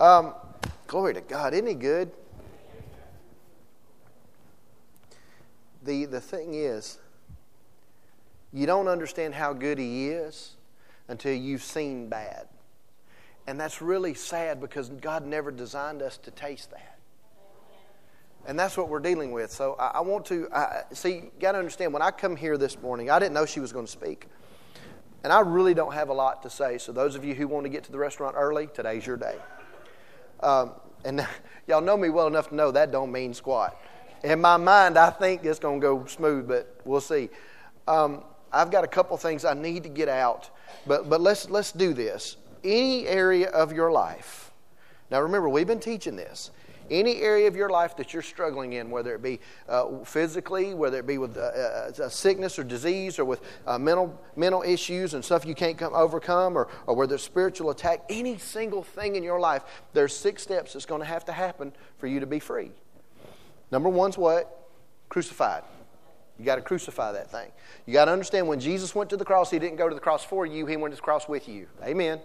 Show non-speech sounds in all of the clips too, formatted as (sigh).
Um, glory to God. He good? The, the thing is, you don't understand how good He is until you've seen bad. And that's really sad because God never designed us to taste that. And that's what we're dealing with. So I, I want to I, see, you got to understand when I come here this morning, I didn't know she was going to speak. And I really don't have a lot to say. So those of you who want to get to the restaurant early, today's your day. Um, and (laughs) y'all know me well enough to know that don't mean squat. In my mind, I think it's going to go smooth, but we'll see. Um, I've got a couple things I need to get out, but, but let's, let's do this. Any area of your life, now remember, we've been teaching this. Any area of your life that you're struggling in, whether it be uh, physically, whether it be with uh, uh, sickness or disease, or with uh, mental mental issues and stuff you can't come, overcome, or, or whether it's spiritual attack, any single thing in your life, there's six steps that's going to have to happen for you to be free. Number one's what? Crucified. You got to crucify that thing. You got to understand when Jesus went to the cross, he didn't go to the cross for you, he went to the cross with you. Amen.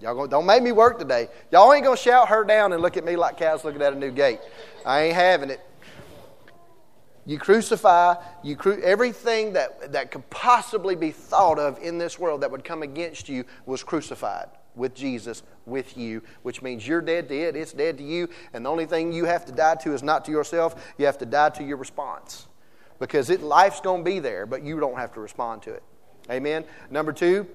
Y'all go, don't make me work today. Y'all ain't going to shout her down and look at me like cows looking at a new gate. I ain't having it. You crucify, you cru- everything that, that could possibly be thought of in this world that would come against you was crucified with Jesus, with you, which means you're dead to it, it's dead to you, and the only thing you have to die to is not to yourself, you have to die to your response. Because it, life's going to be there, but you don't have to respond to it. Amen? Number two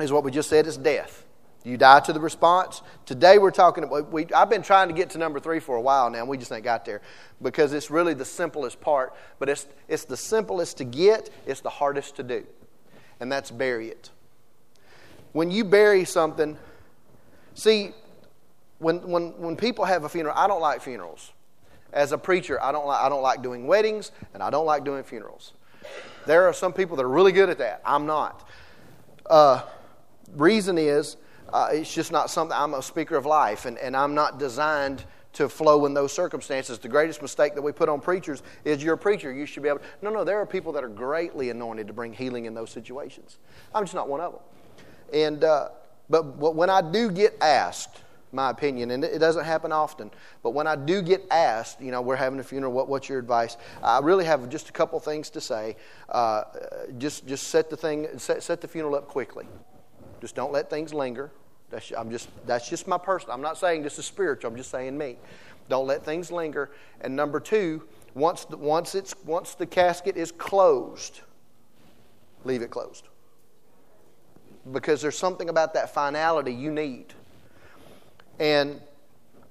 is what we just said is death. You die to the response. Today we're talking about, we, I've been trying to get to number three for a while now, and we just ain't got there because it's really the simplest part, but it's, it's the simplest to get, it's the hardest to do, and that's bury it. When you bury something, see, when, when, when people have a funeral, I don't like funerals. As a preacher, I don't, like, I don't like doing weddings, and I don't like doing funerals. There are some people that are really good at that. I'm not. Uh, reason is, uh, it's just not something, I'm a speaker of life, and, and I'm not designed to flow in those circumstances. The greatest mistake that we put on preachers is you're a preacher. You should be able to. No, no, there are people that are greatly anointed to bring healing in those situations. I'm just not one of them. And, uh, but when I do get asked, my opinion, and it doesn't happen often, but when I do get asked, you know, we're having a funeral, what, what's your advice? I really have just a couple things to say. Uh, just, just set the thing, set, set the funeral up quickly. Just don't let things linger. That's, I'm just, that's just my personal. I'm not saying this is spiritual. I'm just saying me. Don't let things linger. And number two, once the, once it's once the casket is closed, leave it closed. Because there's something about that finality you need. And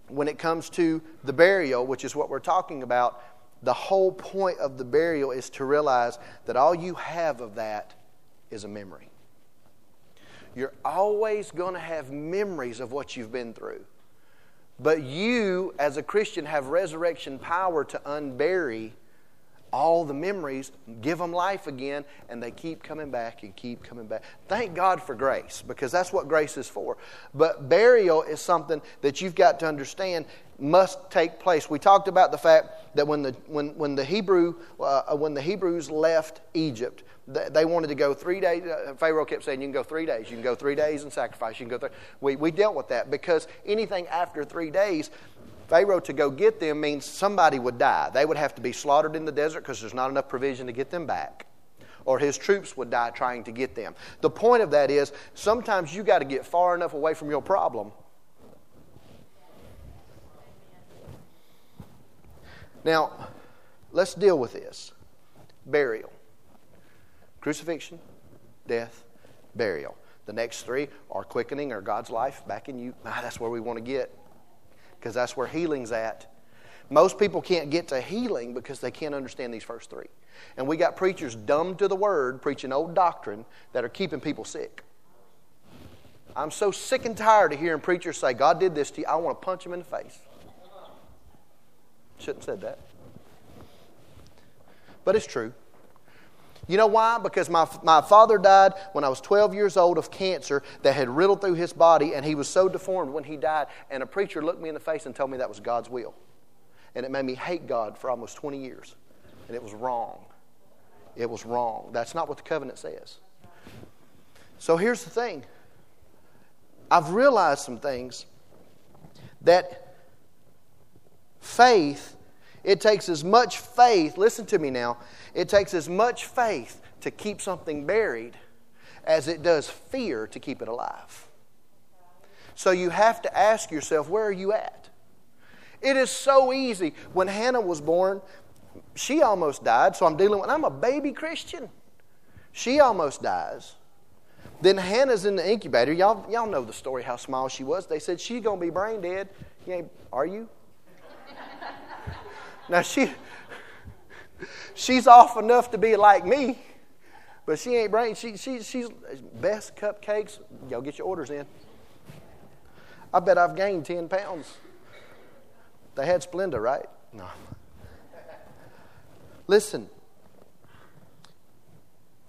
when it comes to the burial, which is what we're talking about, the whole point of the burial is to realize that all you have of that is a memory. You're always going to have memories of what you've been through. But you, as a Christian, have resurrection power to unbury all the memories, give them life again, and they keep coming back and keep coming back. Thank God for grace, because that's what grace is for. But burial is something that you've got to understand must take place. We talked about the fact that when the, when, when the, Hebrew, uh, when the Hebrews left Egypt, they wanted to go three days. Uh, Pharaoh kept saying, You can go three days. You can go three days and sacrifice. You can go three. We, we dealt with that because anything after three days, Pharaoh to go get them means somebody would die. They would have to be slaughtered in the desert because there's not enough provision to get them back. Or his troops would die trying to get them. The point of that is sometimes you got to get far enough away from your problem. Now, let's deal with this burial. Crucifixion, death, burial. The next three are quickening or God's life back in you. Ah, that's where we want to get because that's where healing's at. Most people can't get to healing because they can't understand these first three. And we got preachers dumb to the word preaching old doctrine that are keeping people sick. I'm so sick and tired of hearing preachers say, God did this to you. I want to punch him in the face. Shouldn't have said that. But it's true. You know why? Because my, my father died when I was 12 years old of cancer that had riddled through his body, and he was so deformed when he died. And a preacher looked me in the face and told me that was God's will. And it made me hate God for almost 20 years. And it was wrong. It was wrong. That's not what the covenant says. So here's the thing I've realized some things that faith, it takes as much faith, listen to me now, it takes as much faith to keep something buried as it does fear to keep it alive. So you have to ask yourself, where are you at? It is so easy. When Hannah was born, she almost died, so I'm dealing with, I'm a baby Christian. She almost dies. Then Hannah's in the incubator. Y'all, y'all know the story how small she was. They said she's gonna be brain dead. You are you? Now she she's off enough to be like me, but she ain't brain. She, she she's best cupcakes. Y'all get your orders in. I bet I've gained ten pounds. They had Splenda, right? No. Listen,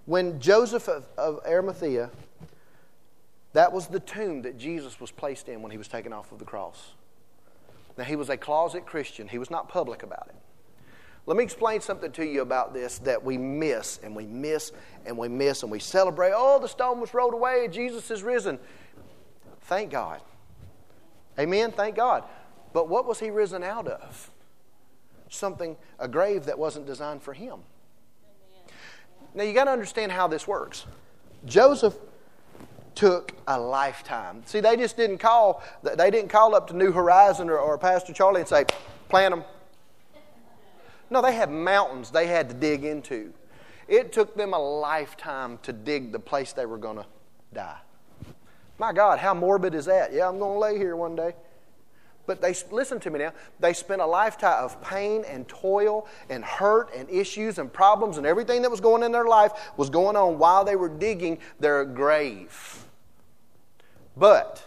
when Joseph of, of Arimathea, that was the tomb that Jesus was placed in when he was taken off of the cross. Now, he was a closet Christian, he was not public about it. Let me explain something to you about this that we miss and we miss and we miss and we celebrate. Oh, the stone was rolled away, Jesus is risen. Thank God. Amen. Thank God. But what was he risen out of? Something, a grave that wasn't designed for him. Now you got to understand how this works. Joseph took a lifetime. See, they just didn't call. They didn't call up to New Horizon or, or Pastor Charlie and say, "Plant them." No, they had mountains they had to dig into. It took them a lifetime to dig the place they were going to die. My God, how morbid is that? Yeah, I'm going to lay here one day. But they listen to me now. They spent a lifetime of pain and toil and hurt and issues and problems and everything that was going in their life was going on while they were digging their grave. But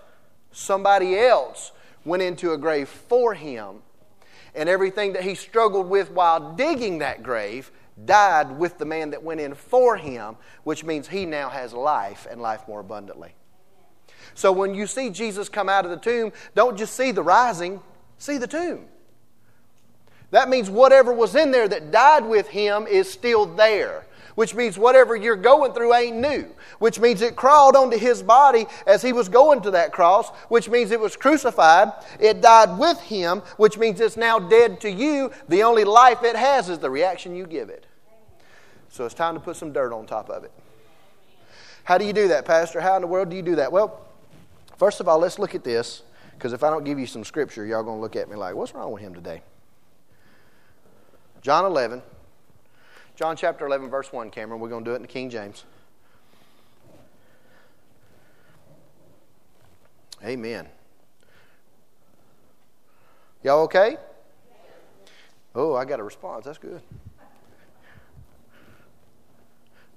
somebody else went into a grave for him, and everything that he struggled with while digging that grave died with the man that went in for him, which means he now has life and life more abundantly. So when you see Jesus come out of the tomb, don't just see the rising, see the tomb. That means whatever was in there that died with him is still there. Which means whatever you're going through ain't new. Which means it crawled onto his body as he was going to that cross. Which means it was crucified. It died with him. Which means it's now dead to you. The only life it has is the reaction you give it. So it's time to put some dirt on top of it. How do you do that, Pastor? How in the world do you do that? Well, First of all, let's look at this, because if I don't give you some scripture, y'all going to look at me like, what's wrong with him today? John 11. John chapter 11, verse 1, Cameron. We're going to do it in the King James. Amen. Y'all okay? Oh, I got a response. That's good.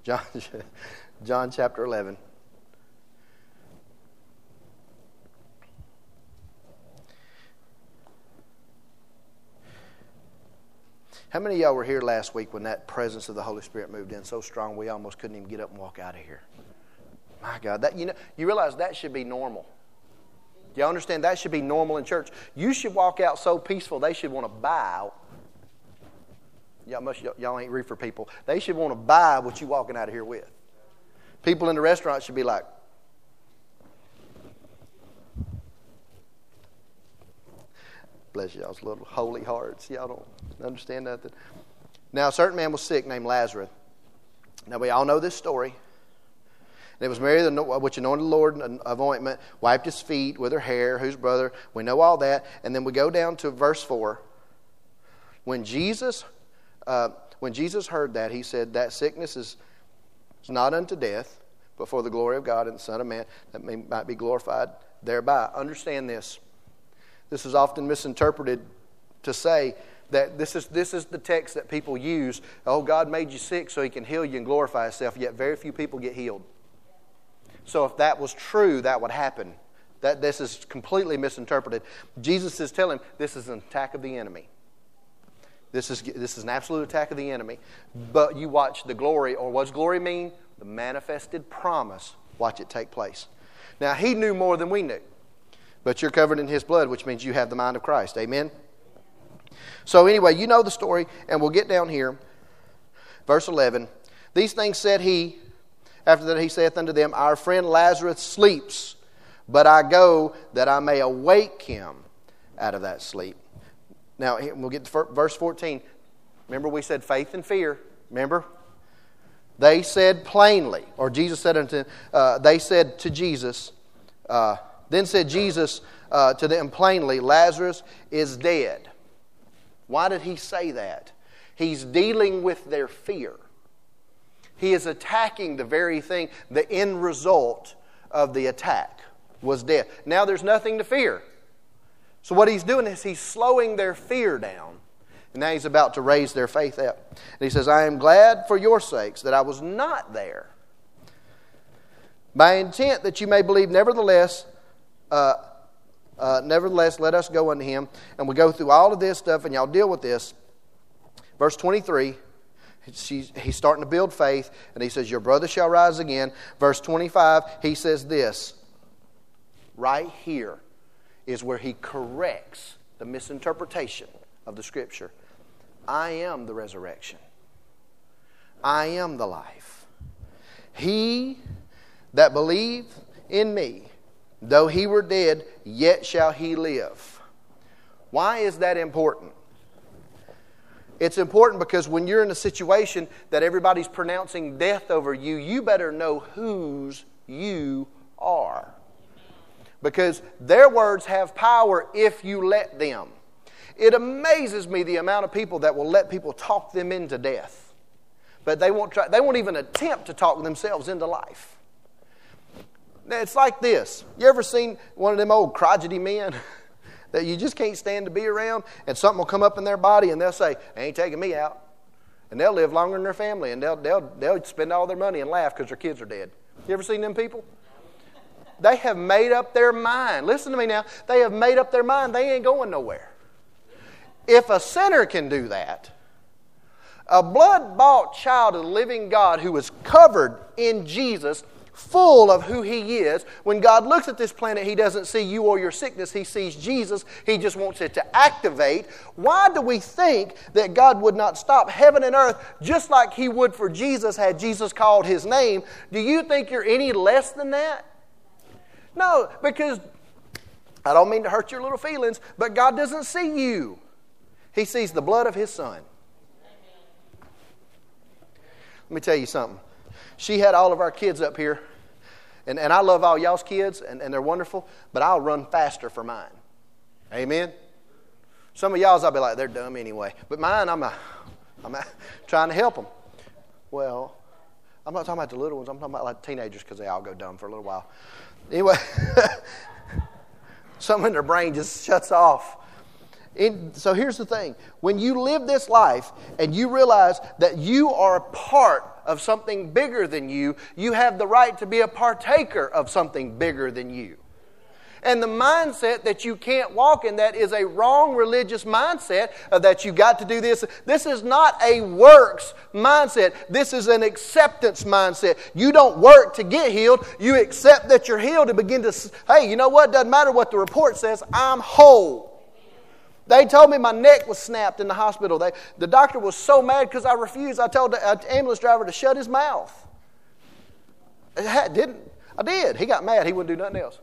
John, (laughs) John chapter 11. How many of y'all were here last week when that presence of the Holy Spirit moved in so strong we almost couldn't even get up and walk out of here? My God, that you know, you realize that should be normal. Do Y'all understand that should be normal in church. You should walk out so peaceful they should want to buy. Y'all must y'all ain't reefer people. They should want to buy what you walking out of here with. People in the restaurant should be like, Bless y'all's little holy hearts. Y'all don't understand nothing. Now, a certain man was sick named Lazarus. Now, we all know this story. And it was Mary, which anointed the Lord of ointment, wiped his feet with her hair, whose brother. We know all that. And then we go down to verse 4. When Jesus, uh, when Jesus heard that, he said, That sickness is, is not unto death, but for the glory of God and the Son of Man, that may, might be glorified thereby. Understand this. This is often misinterpreted to say that this is, this is the text that people use. Oh, God made you sick so he can heal you and glorify himself, yet very few people get healed. So if that was true, that would happen. That, this is completely misinterpreted. Jesus is telling this is an attack of the enemy. This is, this is an absolute attack of the enemy. But you watch the glory, or what does glory mean? The manifested promise. Watch it take place. Now, he knew more than we knew. But you're covered in his blood, which means you have the mind of Christ. Amen? So, anyway, you know the story, and we'll get down here. Verse 11. These things said he, after that he saith unto them, Our friend Lazarus sleeps, but I go that I may awake him. out of that sleep. Now, we'll get to verse 14. Remember, we said faith and fear. Remember? They said plainly, or Jesus said unto, uh, they said to Jesus, uh, then said Jesus uh, to them plainly, Lazarus is dead. Why did he say that? He's dealing with their fear. He is attacking the very thing, the end result of the attack was death. Now there's nothing to fear. So what he's doing is he's slowing their fear down. And now he's about to raise their faith up. And he says, I am glad for your sakes that I was not there. By intent that you may believe, nevertheless, uh, uh, nevertheless, let us go unto him. And we go through all of this stuff, and y'all deal with this. Verse 23, he's starting to build faith, and he says, Your brother shall rise again. Verse 25, he says this. Right here is where he corrects the misinterpretation of the scripture. I am the resurrection. I am the life. He that believeth in me, though he were dead, yet shall he live. Why is that important? It's important because when you're in a situation that everybody's pronouncing death over you, you better know whose you are. Because their words have power if you let them. It amazes me the amount of people that will let people talk them into death. But they won't, try, they won't even attempt to talk themselves into life. Now it's like this. You ever seen one of them old crotchety men? (laughs) that you just can't stand to be around, and something will come up in their body, and they'll say, "Ain't taking me out," and they'll live longer than their family, and they'll they'll they'll spend all their money and laugh because their kids are dead. You ever seen them people? They have made up their mind. Listen to me now. They have made up their mind. They ain't going nowhere. If a sinner can do that, a blood bought child of the living God who was covered in Jesus full of who He is. When God looks at this planet, He doesn't see you or your sickness, He sees Jesus. He just wants it to activate. Why do we think that God would not stop heaven and earth just like He would for Jesus had Jesus called His name? Do you think you're any less than that? No, because I don't mean to hurt your little feelings, but God doesn't see you. He sees the blood of His Son. Let me tell you something she had all of our kids up here. And, and I love all y'all's kids, and, and they're wonderful, but I'll run faster for mine. Amen? Some of y'all's, I'll be like, they're dumb anyway. But mine, I'm, a, I'm a, (laughs) trying to help them. Well, I'm not talking about the little ones. I'm talking about like teenagers because they all go dumb for a little while. Anyway, (laughs) something in their brain just shuts off. And so here's the thing when you live this life and you realize that you are a part of something bigger than you, you have the right to be a partaker of something bigger than you. And the mindset that you can't walk in that is a wrong religious mindset of that you got to do this. This is not a works mindset. This is an acceptance mindset. You don't work to get healed. You accept that you're healed and begin to, hey, you know what? Doesn't matter what the report says. I'm whole. They told me my neck was snapped in the hospital. They, the doctor was so mad because I refused. I told the uh, ambulance driver to shut his mouth. I didn't. I did. He got mad. He wouldn't do nothing else.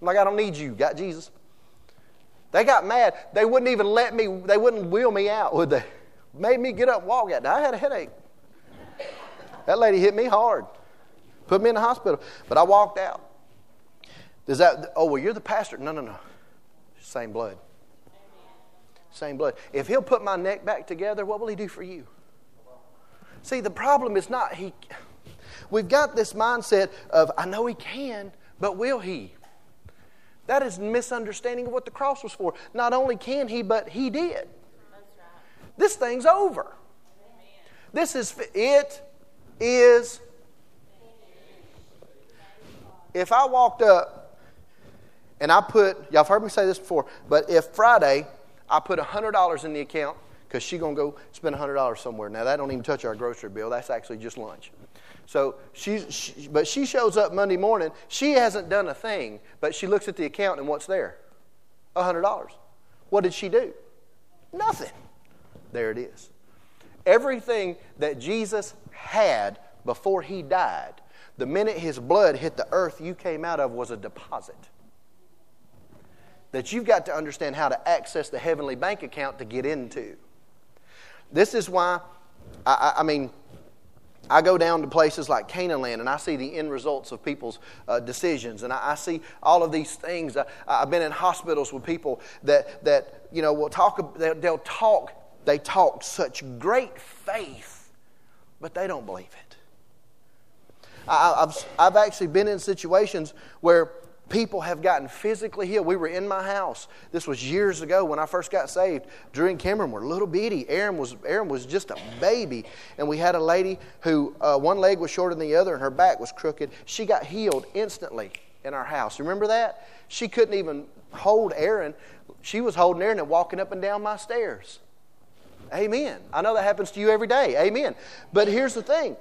I'm like, I don't need you. Got Jesus. They got mad. They wouldn't even let me, they wouldn't wheel me out, would they? Made me get up and walk out. I had a headache. That lady hit me hard. Put me in the hospital. But I walked out. Does that, oh, well, you're the pastor. No, no, no. Same blood same blood. If he'll put my neck back together, what will he do for you? See, the problem is not he. We've got this mindset of, I know he can, but will he? That is misunderstanding of what the cross was for. Not only can he, but he did. This thing's over. This is, it is. If I walked up and I put, y'all have heard me say this before, but if Friday I put $100 in the account because she's going to go spend $100 somewhere. Now, that don't even touch our grocery bill. That's actually just lunch. So she's, she, but she shows up Monday morning. She hasn't done a thing, but she looks at the account and what's there? $100. What did she do? Nothing. There it is. Everything that Jesus had before he died, the minute his blood hit the earth you came out of was a deposit. That you've got to understand how to access the heavenly bank account to get into. This is why, I, I mean, I go down to places like Canaan land and I see the end results of people's uh, decisions. And I, I, see all of these things. I, have been in hospitals with people that, that you know, will talk, they'll talk, they talk such great faith, but they don't believe it. I, I've, I've actually been in situations where People have gotten physically healed. We were in my house. This was years ago when I first got saved. Drew and Cameron were little bitty. Aaron was, Aaron was just a baby. And we had a lady who, uh, one leg was shorter than the other and her back was crooked. She got healed instantly in our house. Remember that? She couldn't even hold Aaron. She was holding Aaron and walking up and down my stairs. Amen. I know that happens to you every day. Amen. But here's the thing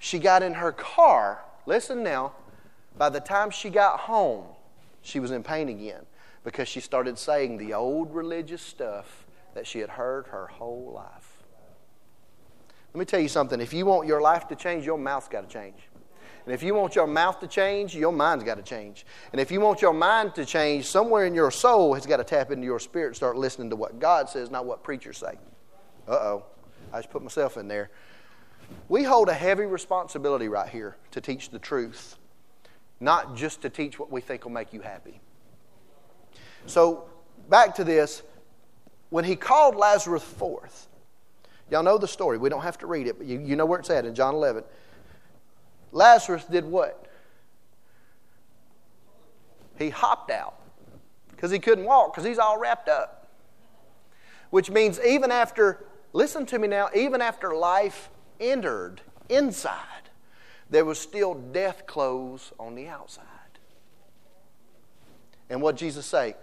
she got in her car. Listen now by the time she got home, she was in pain again because she started saying the old religious stuff that she had heard her whole life. Let me tell you something. If you want your life to change, your mouth's got to change. And if you want your mouth to change, your mind's got to change. And if you want your mind to change, somewhere in your soul has got to tap into your spirit and start listening to what God says, not what preachers say. Uh oh. I just put myself in there. We hold a heavy responsibility right here to teach the truth not just to teach what we think will make you happy. So, back to this. When he called Lazarus forth, y'all know the story. We don't have to read it, but you, you know where it's at in John 11. Lazarus did what? He hopped out because he couldn't walk because he's all wrapped up. Which means even after, listen to me now, even after life entered inside, there was still death clothes on the outside. And what Jesus say?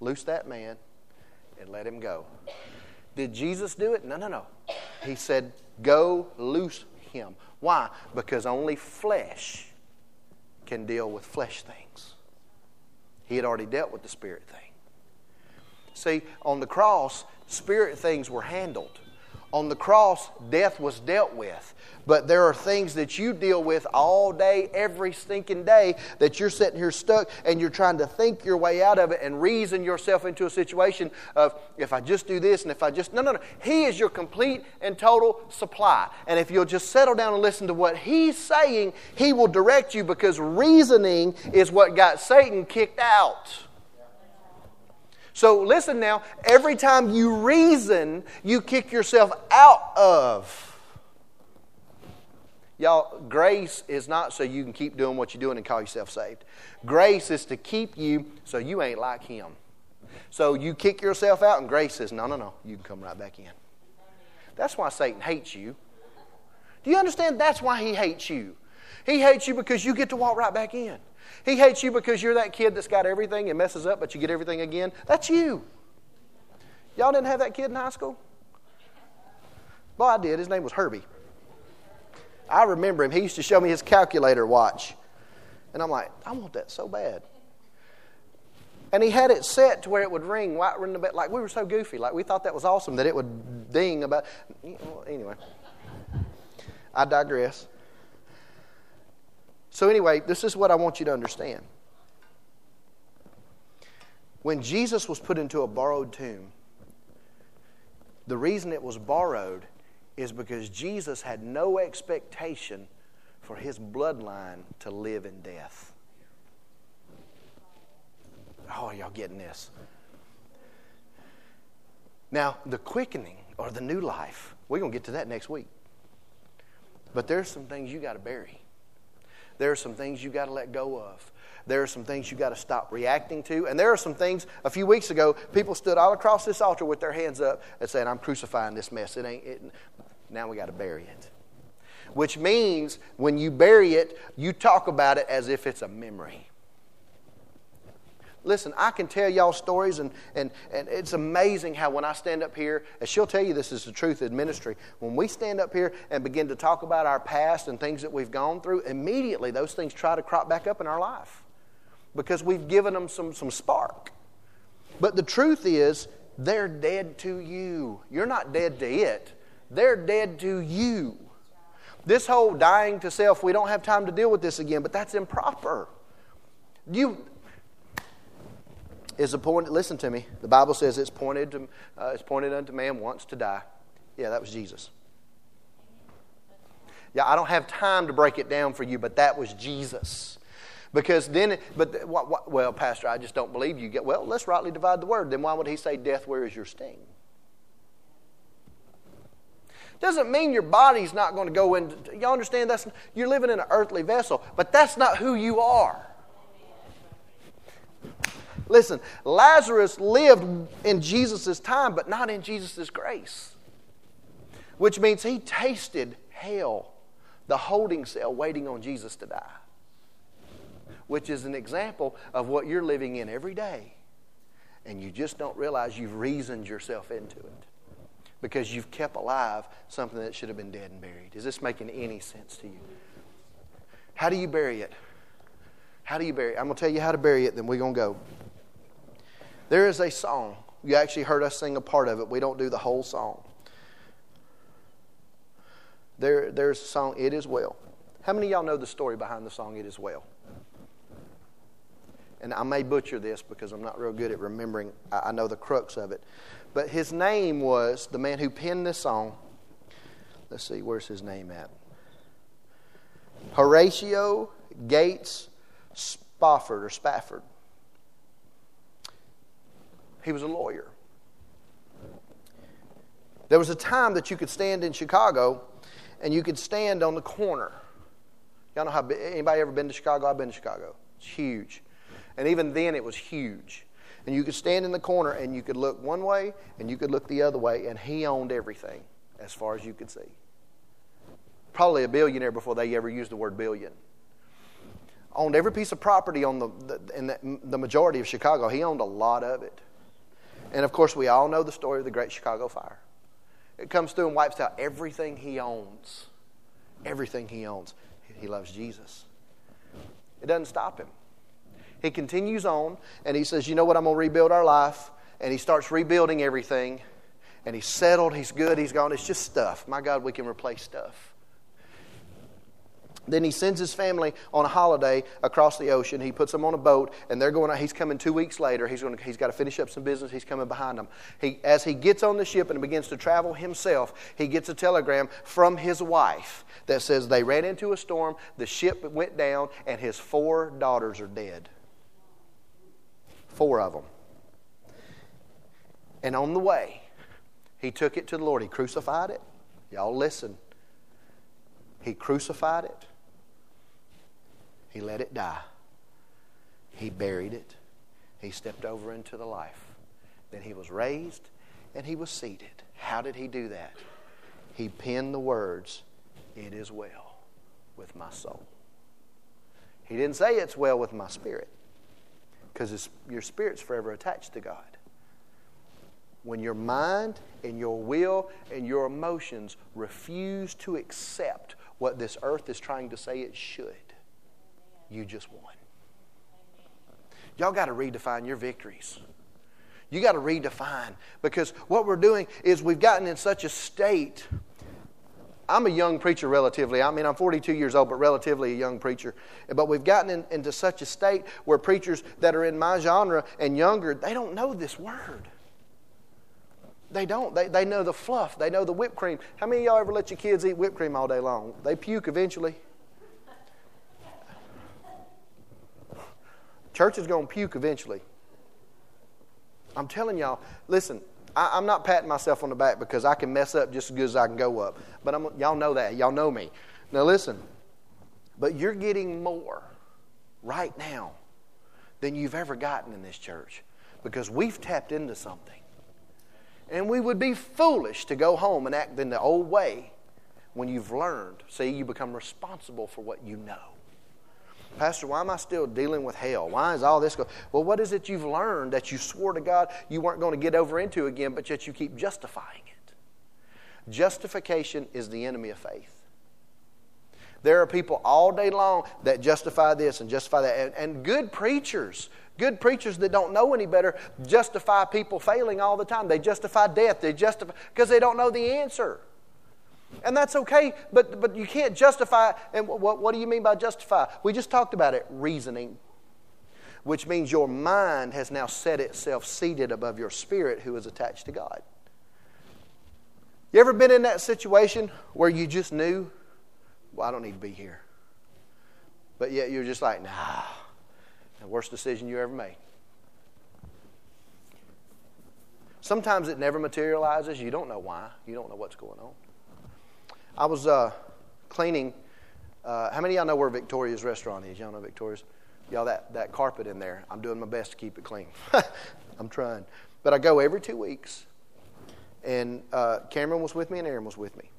Loose that man and let him go. Did Jesus do it? No, no, no. He said, Go loose him. Why? Because only flesh can deal with flesh things. He had already dealt with the spirit thing. See, on the cross, spirit things were handled. On the cross, death was dealt with. But there are things that you deal with all day, every stinking day, that you're sitting here stuck and you're trying to think your way out of it and reason yourself into a situation of if I just do this and if I just. No, no, no. He is your complete and total supply. And if you'll just settle down and listen to what He's saying, He will direct you because reasoning is what got Satan kicked out. So listen now, every time you reason, you kick yourself out of Y'all, grace is not so you can keep doing what you're doing and call yourself saved. Grace is to keep you so you ain't like Him. So you kick yourself out, and grace says, no, no, no, you can come right back in. That's why Satan hates you. Do you understand? That's why he hates you. He hates you because you get to walk right back in. He hates you because you're that kid that's got everything and messes up, but you get everything again. That's you. Y'all didn't have that kid in high school? Well, I did. His name was Herbie. I remember him. He used to show me his calculator watch. And I'm like, I want that so bad. And he had it set to where it would ring right in the bed. Like we were so goofy. Like we thought that was awesome that it would ding about. Anyway, I digress. So, anyway, this is what I want you to understand. When Jesus was put into a borrowed tomb, the reason it was borrowed is because Jesus had no expectation for his bloodline to live in death. Oh, y'all getting this? Now, the quickening or the new life, we're going to get to that next week. But there's some things you got to bury. There are some things you've got to let go of. There are some things you've got to stop reacting to. And there are some things, a few weeks ago, people stood all across this altar with their hands up and said, I'm crucifying this mess. It ain't, it, now we got to bury it. Which means when you bury it, you talk about it as if it's a memory. Listen, I can tell y'all stories, and, and, and it's amazing how when I stand up here, and she'll tell you this is the truth in ministry, when we stand up here and begin to talk about our past and things that we've gone through, immediately those things try to crop back up in our life because we've given them some, some spark. But the truth is, they're dead to you. You're not dead to it, they're dead to you. This whole dying to self, we don't have time to deal with this again, but that's improper. You, is appointed. Listen to me. The Bible says it's pointed to, uh, it's pointed unto man once to die. Yeah, that was Jesus. Yeah, I don't have time to break it down for you, but that was Jesus. Because then, but well, Pastor, I just don't believe you. Get well. Let's rightly divide the word. Then why would he say, "Death, where is your sting"? Doesn't mean your body's not going to go into. You understand? That's you're living in an earthly vessel, but that's not who you are. Listen, Lazarus lived in Jesus' time, but not in Jesus' grace. Which means he tasted hell, the holding cell waiting on Jesus to die. Which is an example of what you're living in every day. And you just don't realize you've reasoned yourself into it because you've kept alive something that should have been dead and buried. Is this making any sense to you? How do you bury it? How do you bury it? I'm going to tell you how to bury it, then we're going to go. There is a song. You actually heard us sing a part of it. We don't do the whole song. There, there's a song, It Is Well. How many of y'all know the story behind the song, It Is Well? And I may butcher this because I'm not real good at remembering. I know the crux of it. But his name was, the man who penned this song, let's see, where's his name at? Horatio Gates Spafford or Spafford. He was a lawyer. There was a time that you could stand in Chicago and you could stand on the corner. Y'all know how anybody ever been to Chicago? I've been to Chicago. It's huge. And even then it was huge. And you could stand in the corner and you could look one way and you could look the other way, and he owned everything as far as you could see. Probably a billionaire before they ever used the word billion. Owned every piece of property on the, the in the, the majority of Chicago. He owned a lot of it. And of course, we all know the story of the Great Chicago Fire. It comes through and wipes out everything he owns. Everything he owns. He loves Jesus. It doesn't stop him. He continues on and he says, You know what? I'm going to rebuild our life. And he starts rebuilding everything. And he's settled. He's good. He's gone. It's just stuff. My God, we can replace stuff. Then he sends his family on a holiday across the ocean. He puts them on a boat, and they're going. He's coming two weeks later. He's going. To, he's got to finish up some business. He's coming behind them. He, as he gets on the ship and begins to travel himself, he gets a telegram from his wife that says they ran into a storm. The ship went down, and his four daughters are dead. Four of them. And on the way, he took it to the Lord. He crucified it. Y'all listen. He crucified it. He let it die. He buried it. He stepped over into the life. Then he was raised and he was seated. How did he do that? He penned the words, It is well with my soul. He didn't say it's well with my spirit because your spirit's forever attached to God. When your mind and your will and your emotions refuse to accept what this earth is trying to say it should, you just won. Y'all got to redefine your victories. You got to redefine because what we're doing is we've gotten in such a state I'm a young preacher relatively. I mean, I'm 42 years old, but relatively a young preacher. But we've gotten in, into such a state where preachers that are in my genre and younger, they don't know this word. They don't. They, they know the fluff. They know the whipped cream. How many of y'all ever let your kids eat whipped cream all day long? They puke eventually. Church is going to puke eventually. I'm telling y'all, listen, I, am not patting myself on the back because I can mess up just as good as I can go up. But I'm, y'all know that. Y'all know me. Now listen, but you're getting more right now than you've ever gotten in this church because we've tapped into something. And we would be foolish to go home and act in the old way when you've learned. See, you become responsible for what you know. Pastor, why am I still dealing with hell? Why is all this going? Well, what is it you've learned that you swore to God you weren't going to get over into again, but yet you keep justifying it? Justification is the enemy of faith. There are people all day long that justify this and justify that. And, and good preachers, good preachers that don't know any better, justify people failing all the time. They justify death. They justify because they don't know the answer. And that's okay, but, but you can't justify. And what, what do you mean by justify? We just talked about it reasoning. which means your mind has now set itself seated above your spirit, who is attached to God. You ever been in that situation where you just knew, well, I don't need to be here? But yet you're just like, nah, the worst decision you ever made. Sometimes it never materializes. You don't know why. You don't know what's going on. I was uh, cleaning. Uh, how many of y'all know where Victoria's restaurant is? Y'all know Victoria's? Y'all, that, that carpet in there, I'm doing my best to keep it clean. (laughs) I'm trying. But I go every two weeks. And uh, Cameron was with me and Aaron was with me.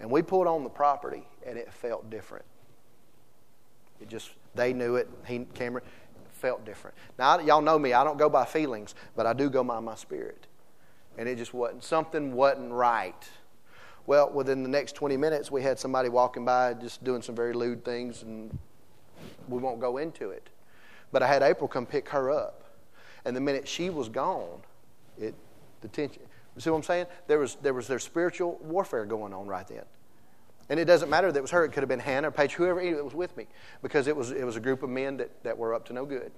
And we pulled on the property, and it felt different. It just, they knew it. He, Cameron, felt different. Now, y'all know me. I don't go by feelings, but I do go by my spirit. And it just wasn't, something wasn't right. Well, within the next 20 minutes, we had somebody walking by just doing some very lewd things, and we won't go into it. But I had April come pick her up. And the minute she was gone, it, the tension, you see what I'm saying? There was, there was their spiritual warfare going on right then. And it doesn't matter that it was her. It could have been Hannah or Paige, whoever that was with me, because it was, it was a group of men that, that were up to no good.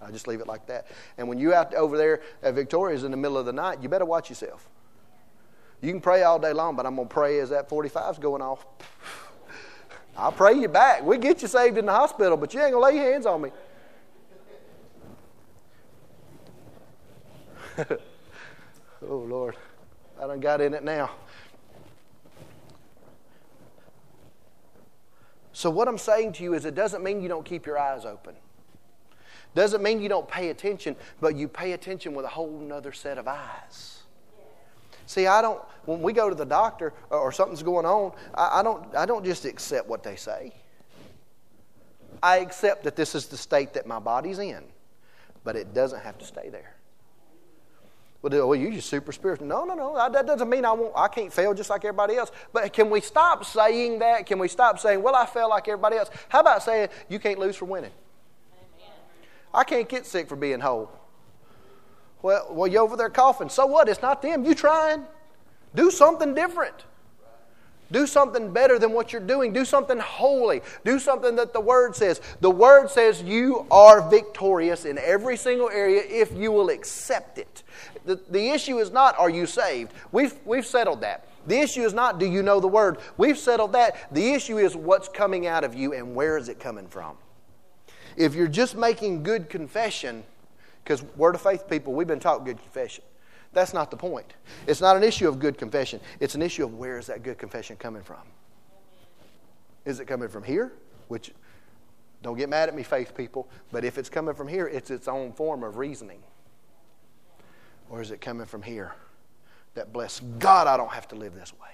I just leave it like that. And when you out over there at Victoria's in the middle of the night, you better watch yourself. You can pray all day long, but I'm going to pray as that 45's going off. (laughs) I'll pray you back. We get you saved in the hospital, but you ain't going to lay your hands on me. (laughs) oh, Lord. I done got in it now. So, what I'm saying to you is, it doesn't mean you don't keep your eyes open. Doesn't mean you don't pay attention, but you pay attention with a whole nother set of eyes. See, I don't, when we go to the doctor or something's going on, I, don't, I don't just accept what they say. I accept that this is the state that my body's in, but it doesn't have to stay there. Well, you're just super spiritual. No, no, no. That doesn't mean I won't. I can't fail just like everybody else. But can we stop saying that? Can we stop saying, "Well, I fail like everybody else"? How about saying you can't lose for winning? Amen. I can't get sick for being whole. Well, well, you over there coughing. So what? It's not them. You trying? Do something different. Do something better than what you're doing. Do something holy. Do something that the Word says. The Word says you are victorious in every single area if you will accept it. The, the issue is not, are you saved? We've, we've settled that. The issue is not, do you know the Word? We've settled that. The issue is, what's coming out of you and where is it coming from? If you're just making good confession, because Word of Faith people, we've been taught good confession. That's not the point. It's not an issue of good confession. It's an issue of where is that good confession coming from? Is it coming from here? Which, don't get mad at me, faith people, but if it's coming from here, it's its own form of reasoning. Or is it coming from here? That bless God, I don't have to live this way.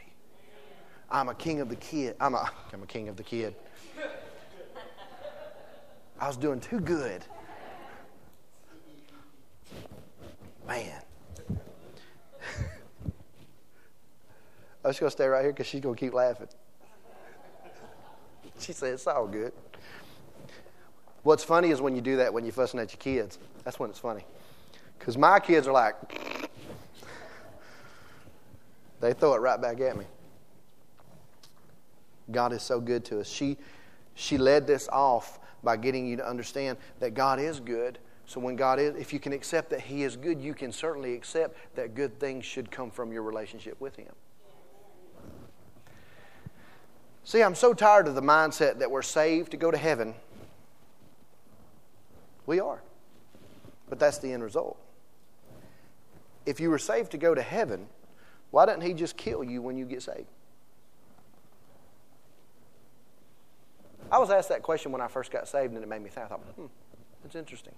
I'm a king of the kid. I'm a, I'm a king of the kid. I was doing too good. Man. I'm just going to stay right here because she's going to keep laughing. She said, It's all good. What's funny is when you do that when you're fussing at your kids. That's when it's funny. Because my kids are like, (laughs) they throw it right back at me. God is so good to us. She, she led this off by getting you to understand that God is good. So when God is, if you can accept that He is good, you can certainly accept that good things should come from your relationship with Him. See, I'm so tired of the mindset that we're saved to go to heaven. We are. But that's the end result. If you were saved to go to heaven, why doesn't He just kill you when you get saved? I was asked that question when I first got saved, and it made me think. I thought, hmm, that's interesting.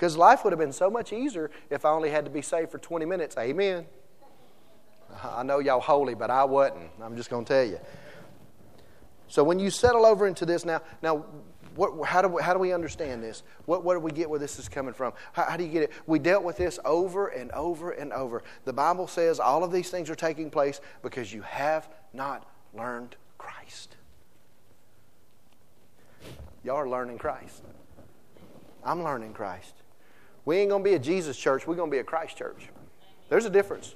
Because life would have been so much easier if I only had to be saved for 20 minutes. Amen. I know y'all holy, but I wasn't. I'm just going to tell you. So when you settle over into this now, now what, how, do we, how do we understand this? What, what do we get where this is coming from? How, how do you get it? We dealt with this over and over and over. The Bible says all of these things are taking place because you have not learned Christ. Y'all are learning Christ. I'm learning Christ. We ain't going to be a Jesus church. We're going to be a Christ church. There's a difference.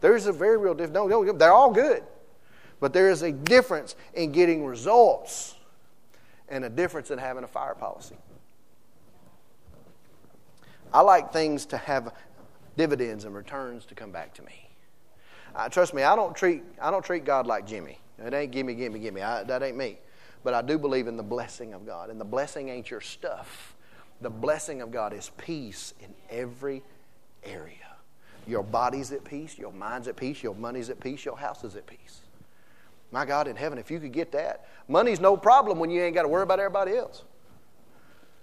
There's a very real difference. No, no, they're all good. But there is a difference in getting results and a difference in having a fire policy. I like things to have dividends and returns to come back to me. Uh, trust me, I don't treat I don't treat God like Jimmy. It ain't gimme, gimme, gimme. I, that ain't me. But I do believe in the blessing of God, and the blessing ain't your stuff. The blessing of God is peace in every area. Your body's at peace, your mind's at peace, your money's at peace, your house is at peace. My God in heaven, if you could get that, money's no problem when you ain't got to worry about everybody else.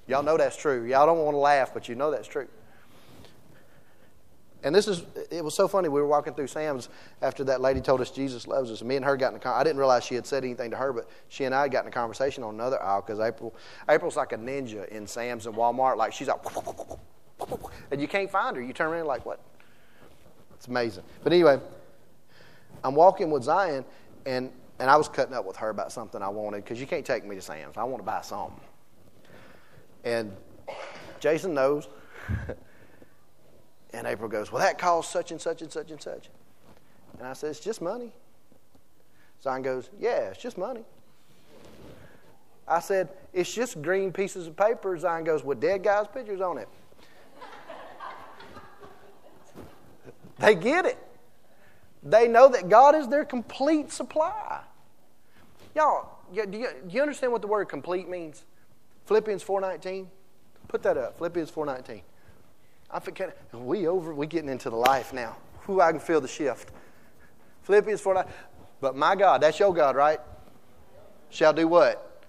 Y'all know that's true. Y'all don't want to laugh, but you know that's true. And this is, it was so funny. We were walking through Sam's after that lady told us Jesus loves us. And me and her got in a con- I didn't realize she had said anything to her, but she and I got in a conversation on another aisle because April, April's like a ninja in Sam's and Walmart. Like she's like, and you can't find her. You turn around like, what? It's amazing. But anyway, I'm walking with Zion, and, and I was cutting up with her about something I wanted because you can't take me to Sam's. I want to buy something. And Jason knows. (laughs) And April goes, Well, that costs such and such and such and such. And I said, It's just money. Zion goes, Yeah, it's just money. I said, It's just green pieces of paper. Zion goes, With dead guys' pictures on it. they get it. They know that God is their complete supply. Y'all, do you, do you understand what the word complete means? Philippians 4.19. Put that up. Philippians 4.19. I forget. We over. We getting into the life now. Who I can feel the shift. Philippians 4 9. But my God, that's your God, right? Shall do what?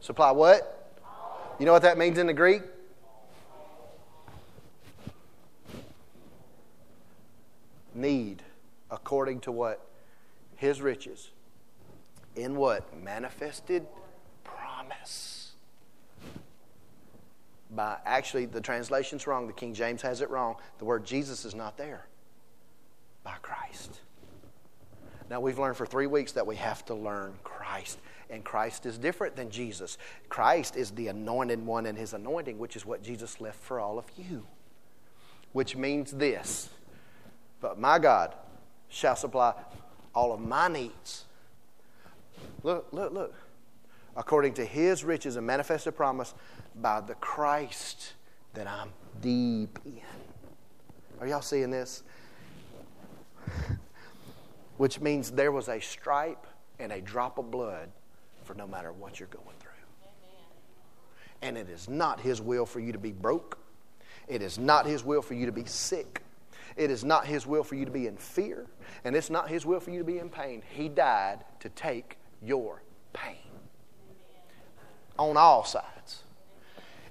Supply what? You know what that means in the Greek? Need according to what? His riches. In what? Manifested promise by actually the translation's wrong. The King James has it wrong. The word Jesus is not there. By Christ. Now we've learned for three weeks that we have to learn Christ. And Christ is different than Jesus. Christ is the anointed one and his anointing, which is what Jesus left for all of you. Which means this. But my God shall supply all of my needs. Look, look, look. According to his riches and manifested promise by the Christ that I'm deep in. Are y'all seeing this? (laughs) Which means there was a stripe and a drop of blood for no matter what you're going through. And it is not His will for you to be broke. It is not His will for you to be sick. It is not His will for you to be in fear. And it's not His will for you to be in pain. He died to take your pain on all sides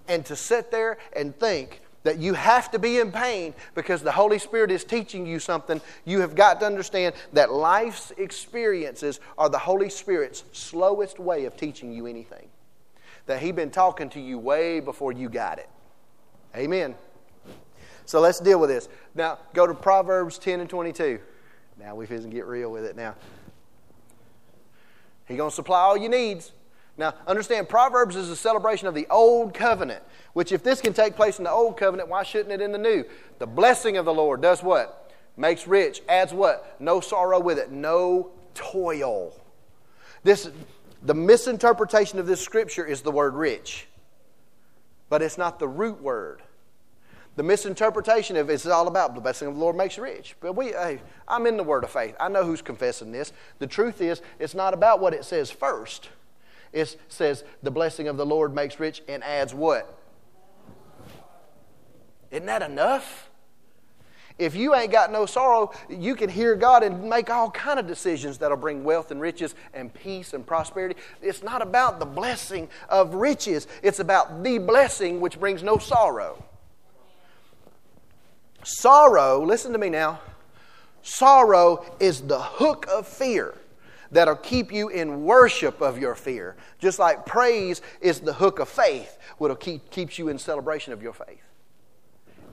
and to sit there and think that you have to be in pain because the Holy Spirit is teaching you something, you have got to understand that life's experiences are the Holy Spirit's slowest way of teaching you anything. That He's been talking to you way before you got it. Amen. So let's deal with this. Now, go to Proverbs 10 and 22. Now, we can get real with it now. He's going to supply all your needs. Now, understand, Proverbs is a celebration of the Old Covenant, which, if this can take place in the Old Covenant, why shouldn't it in the New? The blessing of the Lord does what? Makes rich, adds what? No sorrow with it, no toil. This, the misinterpretation of this scripture is the word rich, but it's not the root word. The misinterpretation of it's all about the blessing of the Lord makes you rich. But we, hey, I'm in the word of faith. I know who's confessing this. The truth is, it's not about what it says first. It says, the blessing of the Lord makes rich and adds what? Isn't that enough? If you ain't got no sorrow, you can hear God and make all kind of decisions that'll bring wealth and riches and peace and prosperity. It's not about the blessing of riches. It's about the blessing which brings no sorrow. Sorrow, listen to me now. Sorrow is the hook of fear that'll keep you in worship of your fear. Just like praise is the hook of faith, what'll keep keeps you in celebration of your faith.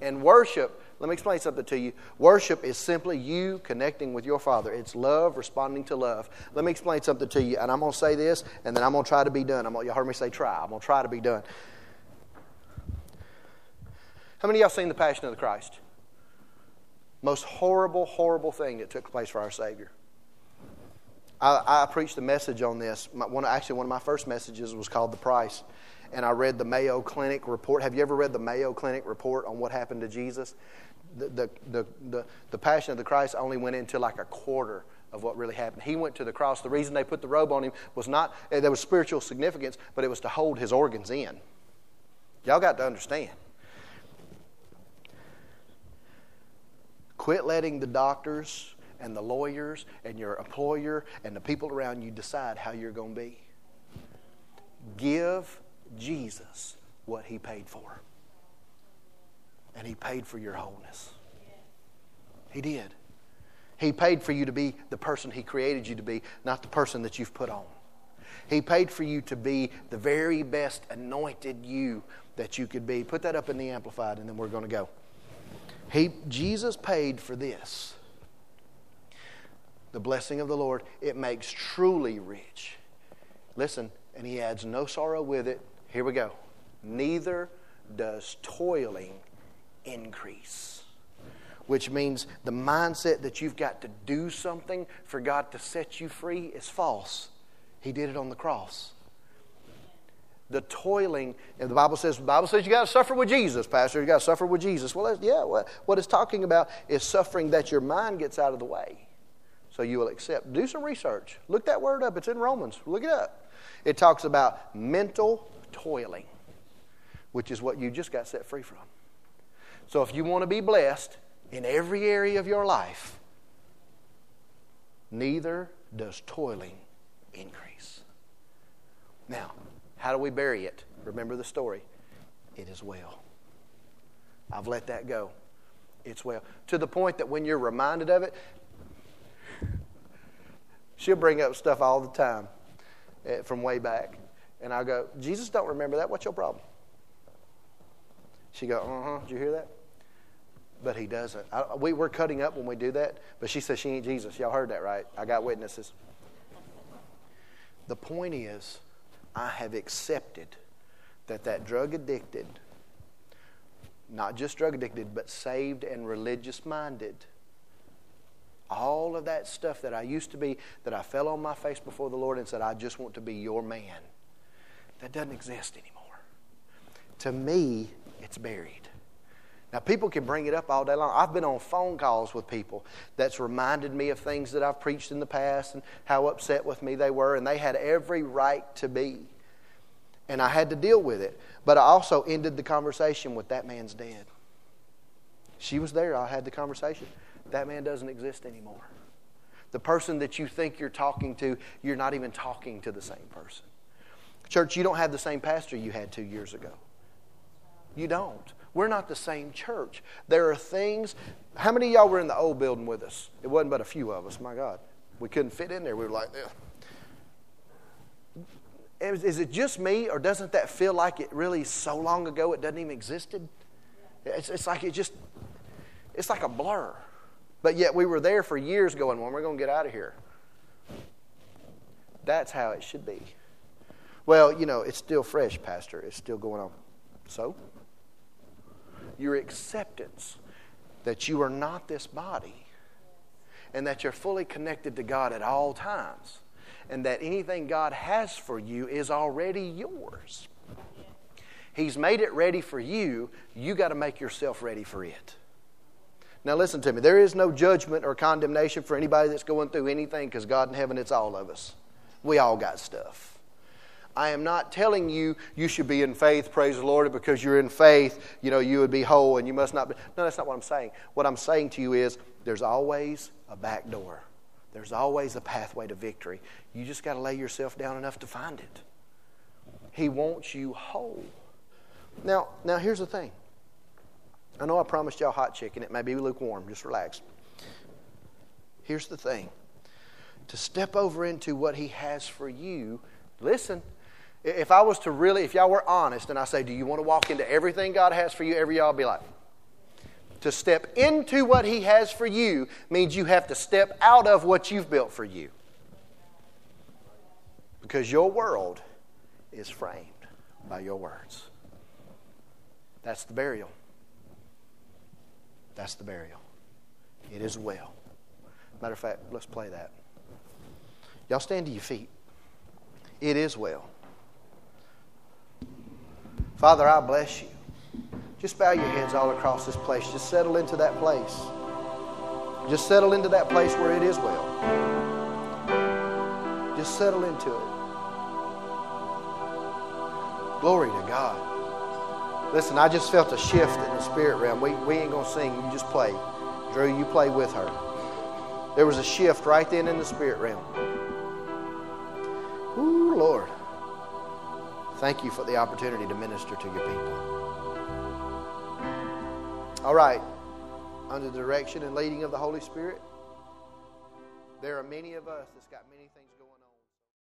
And worship, let me explain something to you. Worship is simply you connecting with your Father. It's love responding to love. Let me explain something to you, and I'm going to say this, and then I'm going to try to be done. I'm gonna, you heard me say try. I'm going to try to be done. How many of y'all seen The Passion of the Christ? Most horrible, horrible thing that took place for our Savior. I, I preached a message on this. My, one, actually, one of my first messages was called The Price. And I read the Mayo Clinic report. Have you ever read the Mayo Clinic report on what happened to Jesus? The, the, the, the, the Passion of the Christ only went into like a quarter of what really happened. He went to the cross. The reason they put the robe on him was not, eh, there was spiritual significance, but it was to hold his organs in. Y'all got to understand. Quit letting the doctors and the lawyers and your employer and the people around you decide how you're going to be. Give Jesus what he paid for. And he paid for your wholeness. He did. He paid for you to be the person He created you to be, not the person that you've put on. He paid for you to be the very best anointed you that you could be. Put that up in the Amplified, and then we're going to go. He, Jesus paid for this. The blessing of the Lord, it makes truly rich. Listen, and He adds no sorrow with it. Here we go. Neither does toiling increase which means the mindset that you've got to do something for God to set you free is false. He did it on the cross. The toiling, and the Bible says, the Bible says you got to suffer with Jesus, Pastor. You got to suffer with Jesus. Well, yeah, what, what it's talking about is suffering that your mind gets out of the way. So you will accept. Do some research. Look that word up. It's in Romans. Look it up. It talks about mental toiling, which is what you just got set free from. So if you want to be blessed, in every area of your life, neither does toiling increase. Now, how do we bury it? Remember the story. It is well. I've let that go. It's well. To the point that when you're reminded of it, she'll bring up stuff all the time eh, from way back. And I'll go, Jesus don't remember that. What's your problem? She go, uh-huh. Did you hear that? but he doesn't. I, we, we're cutting up when we do that, but she says she ain't Jesus. Y'all heard that, right? I got witnesses. The point is, I have accepted that that drug addicted, not just drug addicted, but saved and religious minded, all of that stuff that I used to be, that I fell on my face before the Lord and said, I just want to be your man, that doesn't exist anymore. To me, it's buried. Now, people can bring it up all day long. I've been on phone calls with people that's reminded me of things that I've preached in the past and how upset with me they were, and they had every right to be. And I had to deal with it. But I also ended the conversation with that man's dead. She was there. I had the conversation. That man doesn't exist anymore. The person that you think you're talking to, you're not even talking to the same person. Church, you don't have the same pastor you had two years ago. You don't. We're not the same church. There are things. How many of y'all were in the old building with us? It wasn't but a few of us. My God. We couldn't fit in there. We were like, yeah. Is, is it just me, or doesn't that feel like it really so long ago it doesn't even existed? It's, it's like it just, it's like a blur. But yet we were there for years going, when we're going to get out of here. That's how it should be. Well, you know, it's still fresh, Pastor. It's still going on. So? your acceptance that you are not this body and that you're fully connected to God at all times and that anything God has for you is already yours. He's made it ready for you. You got to make yourself ready for it. Now, listen to me. There is no judgment or condemnation for anybody that's going through anything because God in heaven, it's all of us. We all got stuff. I am not telling you you should be in faith, praise the Lord, because you're in faith, you know, you would be whole and you must not be. No, that's not what I'm saying. What I'm saying to you is there's always a back door. There's always a pathway to victory. You just got to lay yourself down enough to find it. He wants you whole. Now, now here's the thing. I know I promised y'all hot chicken. It may be lukewarm. Just relax. Here's the thing. To step over into what he has for you, listen, if I was to really, if y'all were honest and I say, Do you want to walk into everything God has for you? Every y'all be like, To step into what He has for you means you have to step out of what you've built for you. Because your world is framed by your words. That's the burial. That's the burial. It is well. Matter of fact, let's play that. Y'all stand to your feet. It is well. Father, I bless you. Just bow your heads all across this place. Just settle into that place. Just settle into that place where it is well. Just settle into it. Glory to God. Listen, I just felt a shift in the spirit realm. We, we ain't going to sing. You just play. Drew, you play with her. There was a shift right then in the spirit realm. Ooh, Lord. Thank you for the opportunity to minister to your people. All right. Under the direction and leading of the Holy Spirit, there are many of us that's got many things.